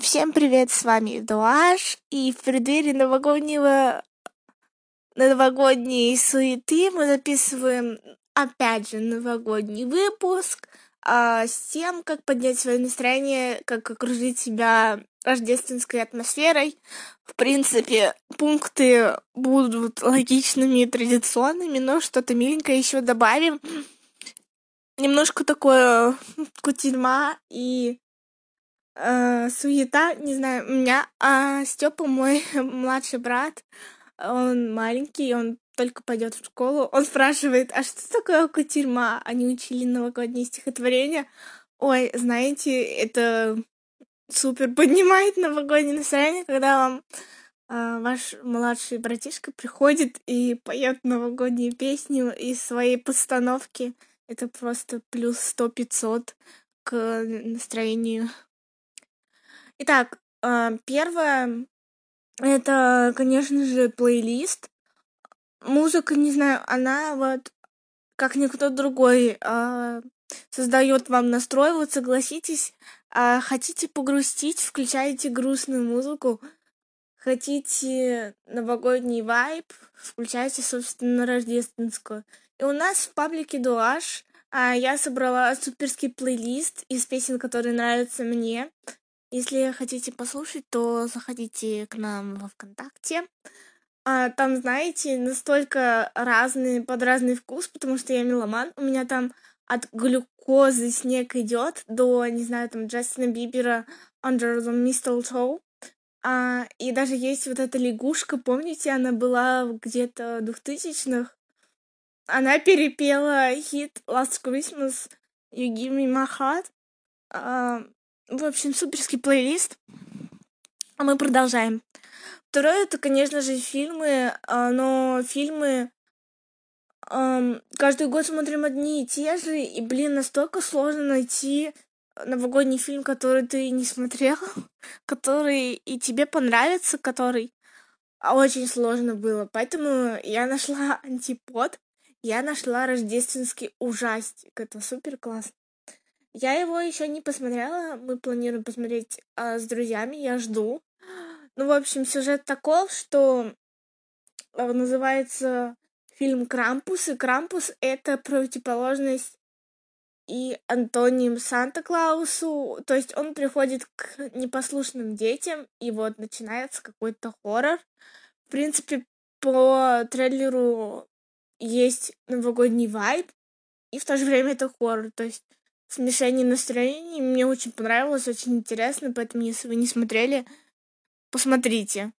Всем привет, с вами Дуаш, и в преддверии новогоднего новогодней суеты мы записываем опять же новогодний выпуск а, с тем, как поднять свое настроение, как окружить себя рождественской атмосферой. В принципе, пункты будут логичными и традиционными, но что-то миленькое еще добавим. Немножко такое кутерьма и э, суета, не знаю, у меня, а Степа мой младший брат, он маленький, он только пойдет в школу, он спрашивает, а что такое кутерьма? Они учили новогоднее стихотворение. Ой, знаете, это супер поднимает новогоднее настроение, когда вам э, ваш младший братишка приходит и поет новогоднюю песню из своей постановки. Это просто плюс сто пятьсот к настроению Итак, а, первое это, конечно же, плейлист. Музыка, не знаю, она вот как никто другой а, создает вам настрой. Вот согласитесь, а, хотите погрустить, включаете грустную музыку. Хотите новогодний вайб, включайте, собственно, рождественскую. И у нас в паблике Дуаш я собрала суперский плейлист из песен, которые нравятся мне. Если хотите послушать, то заходите к нам во ВКонтакте. А, там, знаете, настолько разный, под разный вкус, потому что я меломан. У меня там от глюкозы снег идет до, не знаю, там, Джастина Бибера Under the Mistletoe. А, и даже есть вот эта лягушка, помните, она была где-то в 2000-х. Она перепела хит Last Christmas You Give Me My Heart. А, в общем, суперский плейлист. А мы продолжаем. Второе, это, конечно же, фильмы, а, но фильмы каждый год смотрим одни и те же, и, блин, настолько сложно найти новогодний фильм, который ты не смотрел, который и тебе понравится, который очень сложно было. Поэтому я нашла антипод, я нашла рождественский ужастик. Это супер классно. Я его еще не посмотрела. Мы планируем посмотреть а, с друзьями. Я жду. Ну, в общем, сюжет таков, что а, называется фильм Крампус, и Крампус это противоположность и антоним Санта-Клаусу, то есть он приходит к непослушным детям, и вот начинается какой-то хоррор. В принципе, по трейлеру есть новогодний вайб, и в то же время это хоррор, то есть смешение настроений. Мне очень понравилось, очень интересно, поэтому, если вы не смотрели, посмотрите.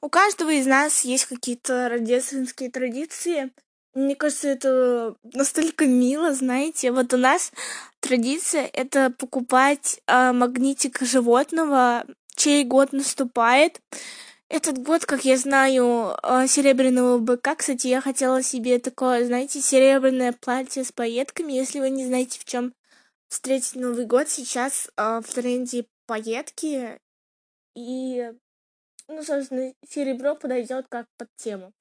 У каждого из нас есть какие-то рождественские традиции. Мне кажется, это настолько мило, знаете. Вот у нас традиция — это покупать э, магнитик животного, чей год наступает. Этот год, как я знаю, а, серебряного быка. Кстати, я хотела себе такое, знаете, серебряное платье с пайетками. Если вы не знаете, в чем встретить Новый год, сейчас э, в тренде пайетки. И, ну, собственно, серебро подойдет как под тему.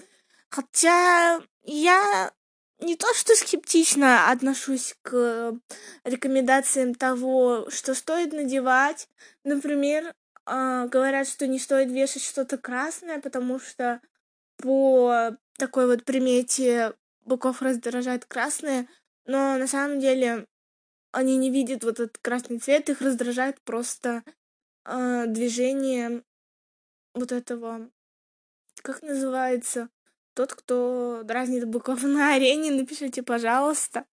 Хотя я не то что скептично отношусь к рекомендациям того, что стоит надевать. Например, а, говорят, что не стоит вешать что-то красное, потому что по такой вот примете быков раздражает красное, но на самом деле они не видят вот этот красный цвет, их раздражает просто э, движение вот этого, как называется, тот, кто дразнит быков на арене, напишите, пожалуйста.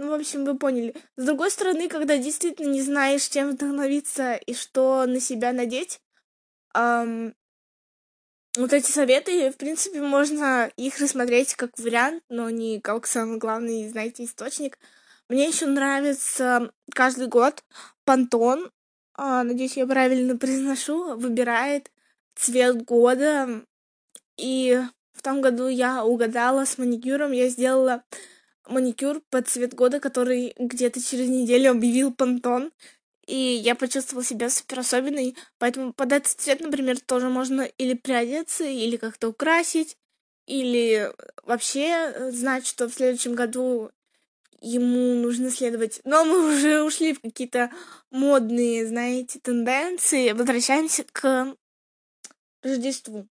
Ну, в общем, вы поняли. С другой стороны, когда действительно не знаешь, чем вдохновиться и что на себя надеть, эм, вот эти советы, в принципе, можно их рассмотреть как вариант, но не как самый главный, знаете, источник. Мне еще нравится каждый год Пантон, э, надеюсь, я правильно произношу, выбирает цвет года. И в том году я угадала с маникюром, я сделала маникюр под цвет года, который где-то через неделю объявил Пантон. И я почувствовала себя супер особенной. Поэтому под этот цвет, например, тоже можно или приодеться, или как-то украсить, или вообще знать, что в следующем году ему нужно следовать. Но мы уже ушли в какие-то модные, знаете, тенденции. Возвращаемся к Рождеству.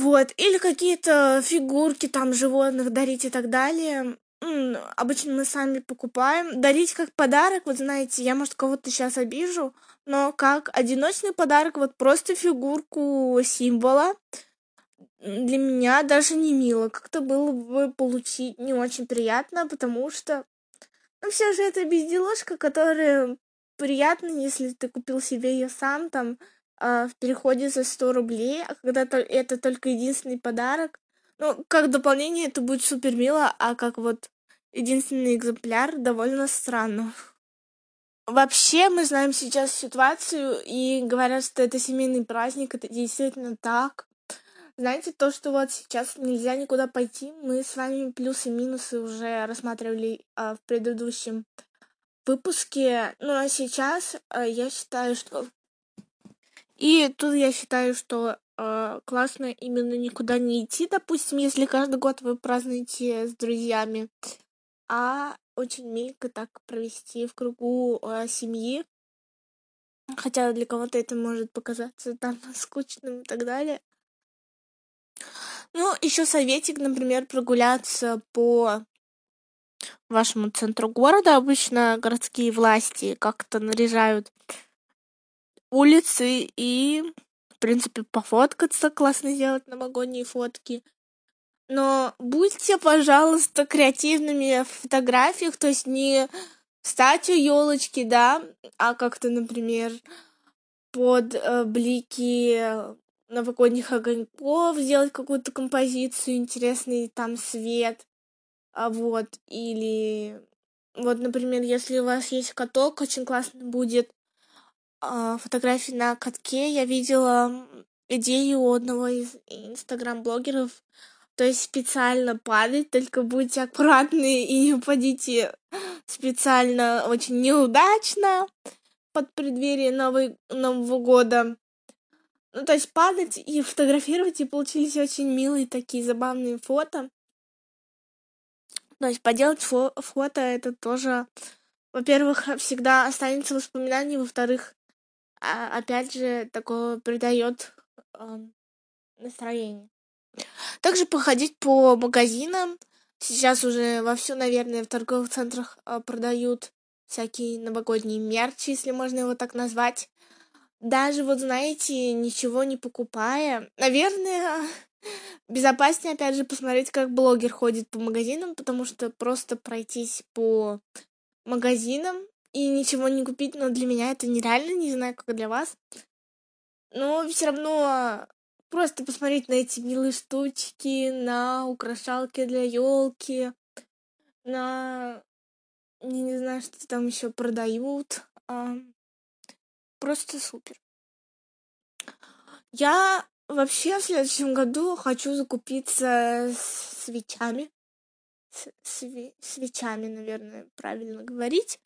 Вот, или какие-то фигурки там животных дарить и так далее. Обычно мы сами покупаем. Дарить как подарок, вот знаете, я, может, кого-то сейчас обижу, но как одиночный подарок, вот просто фигурку символа, для меня даже не мило. Как-то было бы получить не очень приятно, потому что, ну, все же это безделушка, которая приятно, если ты купил себе ее сам, там, э, в переходе за 100 рублей, а когда то это только единственный подарок, ну, как дополнение это будет супер мило, а как вот единственный экземпляр довольно странно. Вообще, мы знаем сейчас ситуацию и говорят, что это семейный праздник, это действительно так. Знаете, то, что вот сейчас нельзя никуда пойти, мы с вами плюсы и минусы уже рассматривали а, в предыдущем выпуске. Ну а сейчас а, я считаю, что... И тут я считаю, что а, классно именно никуда не идти, допустим, если каждый год вы празднуете с друзьями, а очень миленько так провести в кругу а, семьи. Хотя для кого-то это может показаться там скучным и так далее. Ну, еще советик, например, прогуляться по вашему центру города. Обычно городские власти как-то наряжают улицы и, в принципе, пофоткаться, классно сделать новогодние фотки. Но будьте, пожалуйста, креативными в фотографиях, то есть не статью елочки, да, а как-то, например, под э, блики новогодних огоньков, сделать какую-то композицию, интересный там свет, а вот, или вот, например, если у вас есть каток, очень классно будет фотографии на катке. Я видела идею у одного из инстаграм-блогеров, то есть специально падать, только будьте аккуратны и не упадите специально очень неудачно под преддверие Новый, Нового года. Ну, то есть падать и фотографировать, и получились очень милые такие забавные фото. То есть поделать фо фото это тоже, во-первых, всегда останется воспоминание, во-вторых, а, опять же, такое придает э, настроение. Также походить по магазинам. Сейчас уже вовсю, наверное, в торговых центрах э, продают всякие новогодние мерчи, если можно его так назвать даже вот, знаете, ничего не покупая, наверное, безопаснее, опять же, посмотреть, как блогер ходит по магазинам, потому что просто пройтись по магазинам и ничего не купить, но для меня это нереально, не знаю, как для вас. Но все равно просто посмотреть на эти милые штучки, на украшалки для елки, на не, не знаю, что там еще продают. А, просто супер. Я вообще в следующем году хочу закупиться свечами. С сви свечами, наверное, правильно говорить.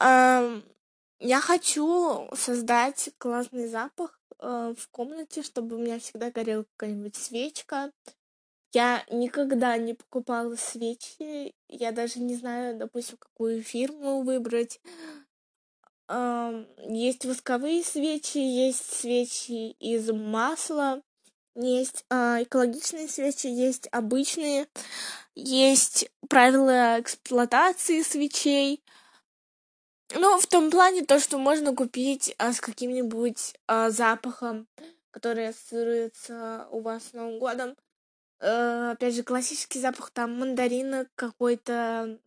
Я хочу создать классный запах э, в комнате, чтобы у меня всегда горела какая-нибудь свечка. Я никогда не покупала свечи. Я даже не знаю, допустим, какую фирму выбрать есть восковые свечи, есть свечи из масла, есть э, экологичные свечи, есть обычные, есть правила эксплуатации свечей. Ну, в том плане то, что можно купить а, с каким-нибудь а, запахом, который ассоциируется у вас с Новым годом. А, опять же, классический запах там мандарина, какой-то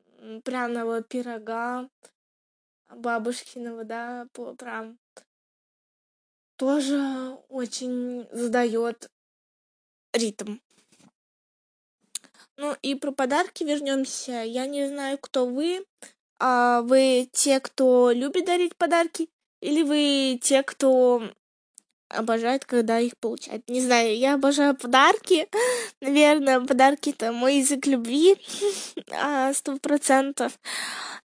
пряного пирога, бабушкиного, да, по утрам, тоже очень задает ритм. Ну и про подарки вернемся. Я не знаю, кто вы. А вы те, кто любит дарить подарки, или вы те, кто обожает, когда их получает. Не знаю, я обожаю подарки. Наверное, подарки это мой язык любви. А, сто процентов.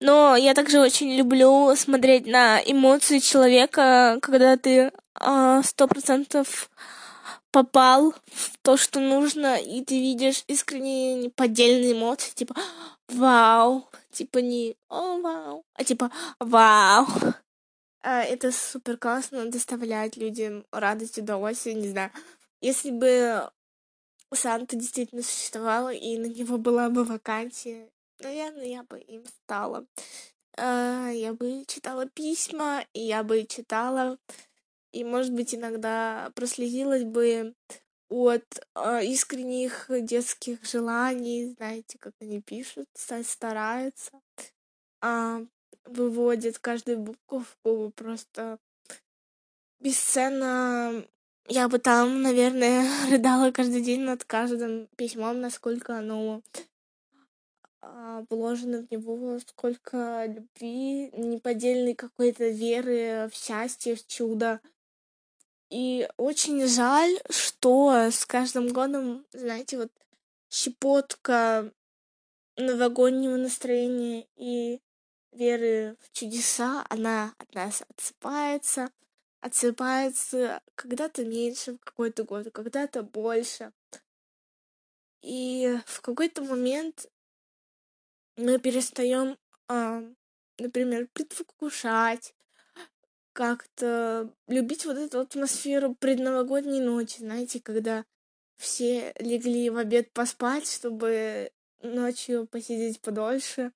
Но я также очень люблю смотреть на эмоции человека, когда ты а, сто процентов попал в то, что нужно, и ты видишь искренние неподдельные эмоции, типа «Вау!» Типа не «О, вау!», а типа «Вау!». А, это супер классно, доставляет людям радость, удовольствие, не знаю. Если бы Санта действительно существовал, и на него была бы вакансия, наверное, я бы им стала. А, я бы читала письма, и я бы читала, и, может быть, иногда прослезилась бы от э, искренних детских желаний, знаете, как они пишут, стараются, э, выводят каждую буковку просто бесценно. Я бы там, наверное, рыдала каждый день над каждым письмом, насколько оно а, вложено в него, сколько любви, неподдельной какой-то веры в счастье, в чудо. И очень жаль, что с каждым годом, знаете, вот щепотка новогоднего настроения и веры в чудеса, она от нас отсыпается, отсыпается когда-то меньше в какой-то год, когда-то больше. И в какой-то момент мы перестаем, а, например, предвкушать, как-то любить вот эту атмосферу предновогодней ночи, знаете, когда все легли в обед поспать, чтобы ночью посидеть подольше.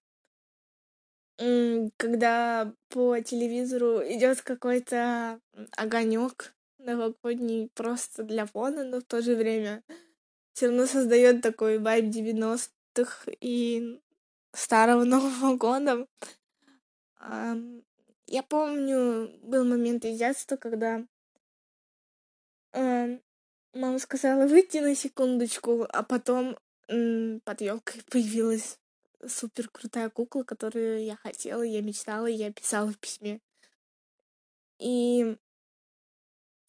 Когда по телевизору идет какой-то огонек новогодний просто для фона, но в то же время все равно создает такой вайб 90-х и старого Нового года. Я помню, был момент из детства, когда э, мама сказала выйти на секундочку, а потом э, под елкой появилась супер крутая кукла, которую я хотела, я мечтала, я писала в письме. И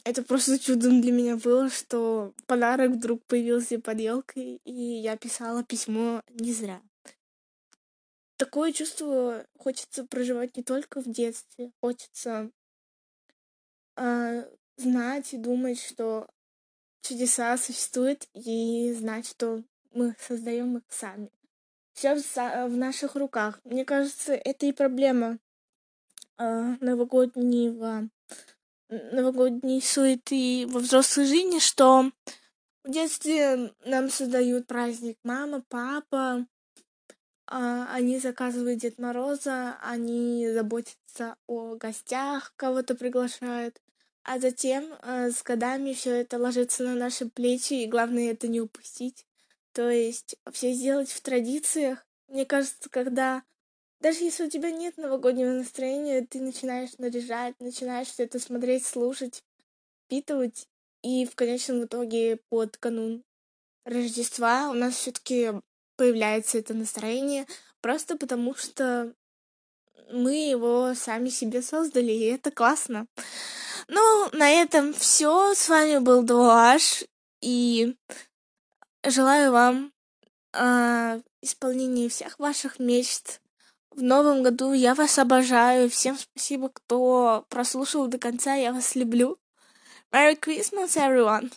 это просто чудом для меня было, что подарок вдруг появился под елкой, и я писала письмо не зря такое чувство хочется проживать не только в детстве, хочется э, знать и думать, что чудеса существуют, и знать, что мы создаем их сами. Все в, в наших руках. Мне кажется, это и проблема э, новогоднего новогодней суеты во взрослой жизни, что в детстве нам создают праздник мама, папа, они заказывают Дед Мороза, они заботятся о гостях, кого-то приглашают. А затем э, с годами все это ложится на наши плечи, и главное это не упустить. То есть все сделать в традициях. Мне кажется, когда даже если у тебя нет новогоднего настроения, ты начинаешь наряжать, начинаешь все это смотреть, слушать, впитывать, и в конечном итоге под канун Рождества у нас все-таки появляется это настроение, просто потому что мы его сами себе создали, и это классно. Ну, на этом все. С вами был Дуаш, и желаю вам э, исполнения всех ваших мечт. В новом году я вас обожаю. Всем спасибо, кто прослушал до конца. Я вас люблю. Merry Christmas, everyone!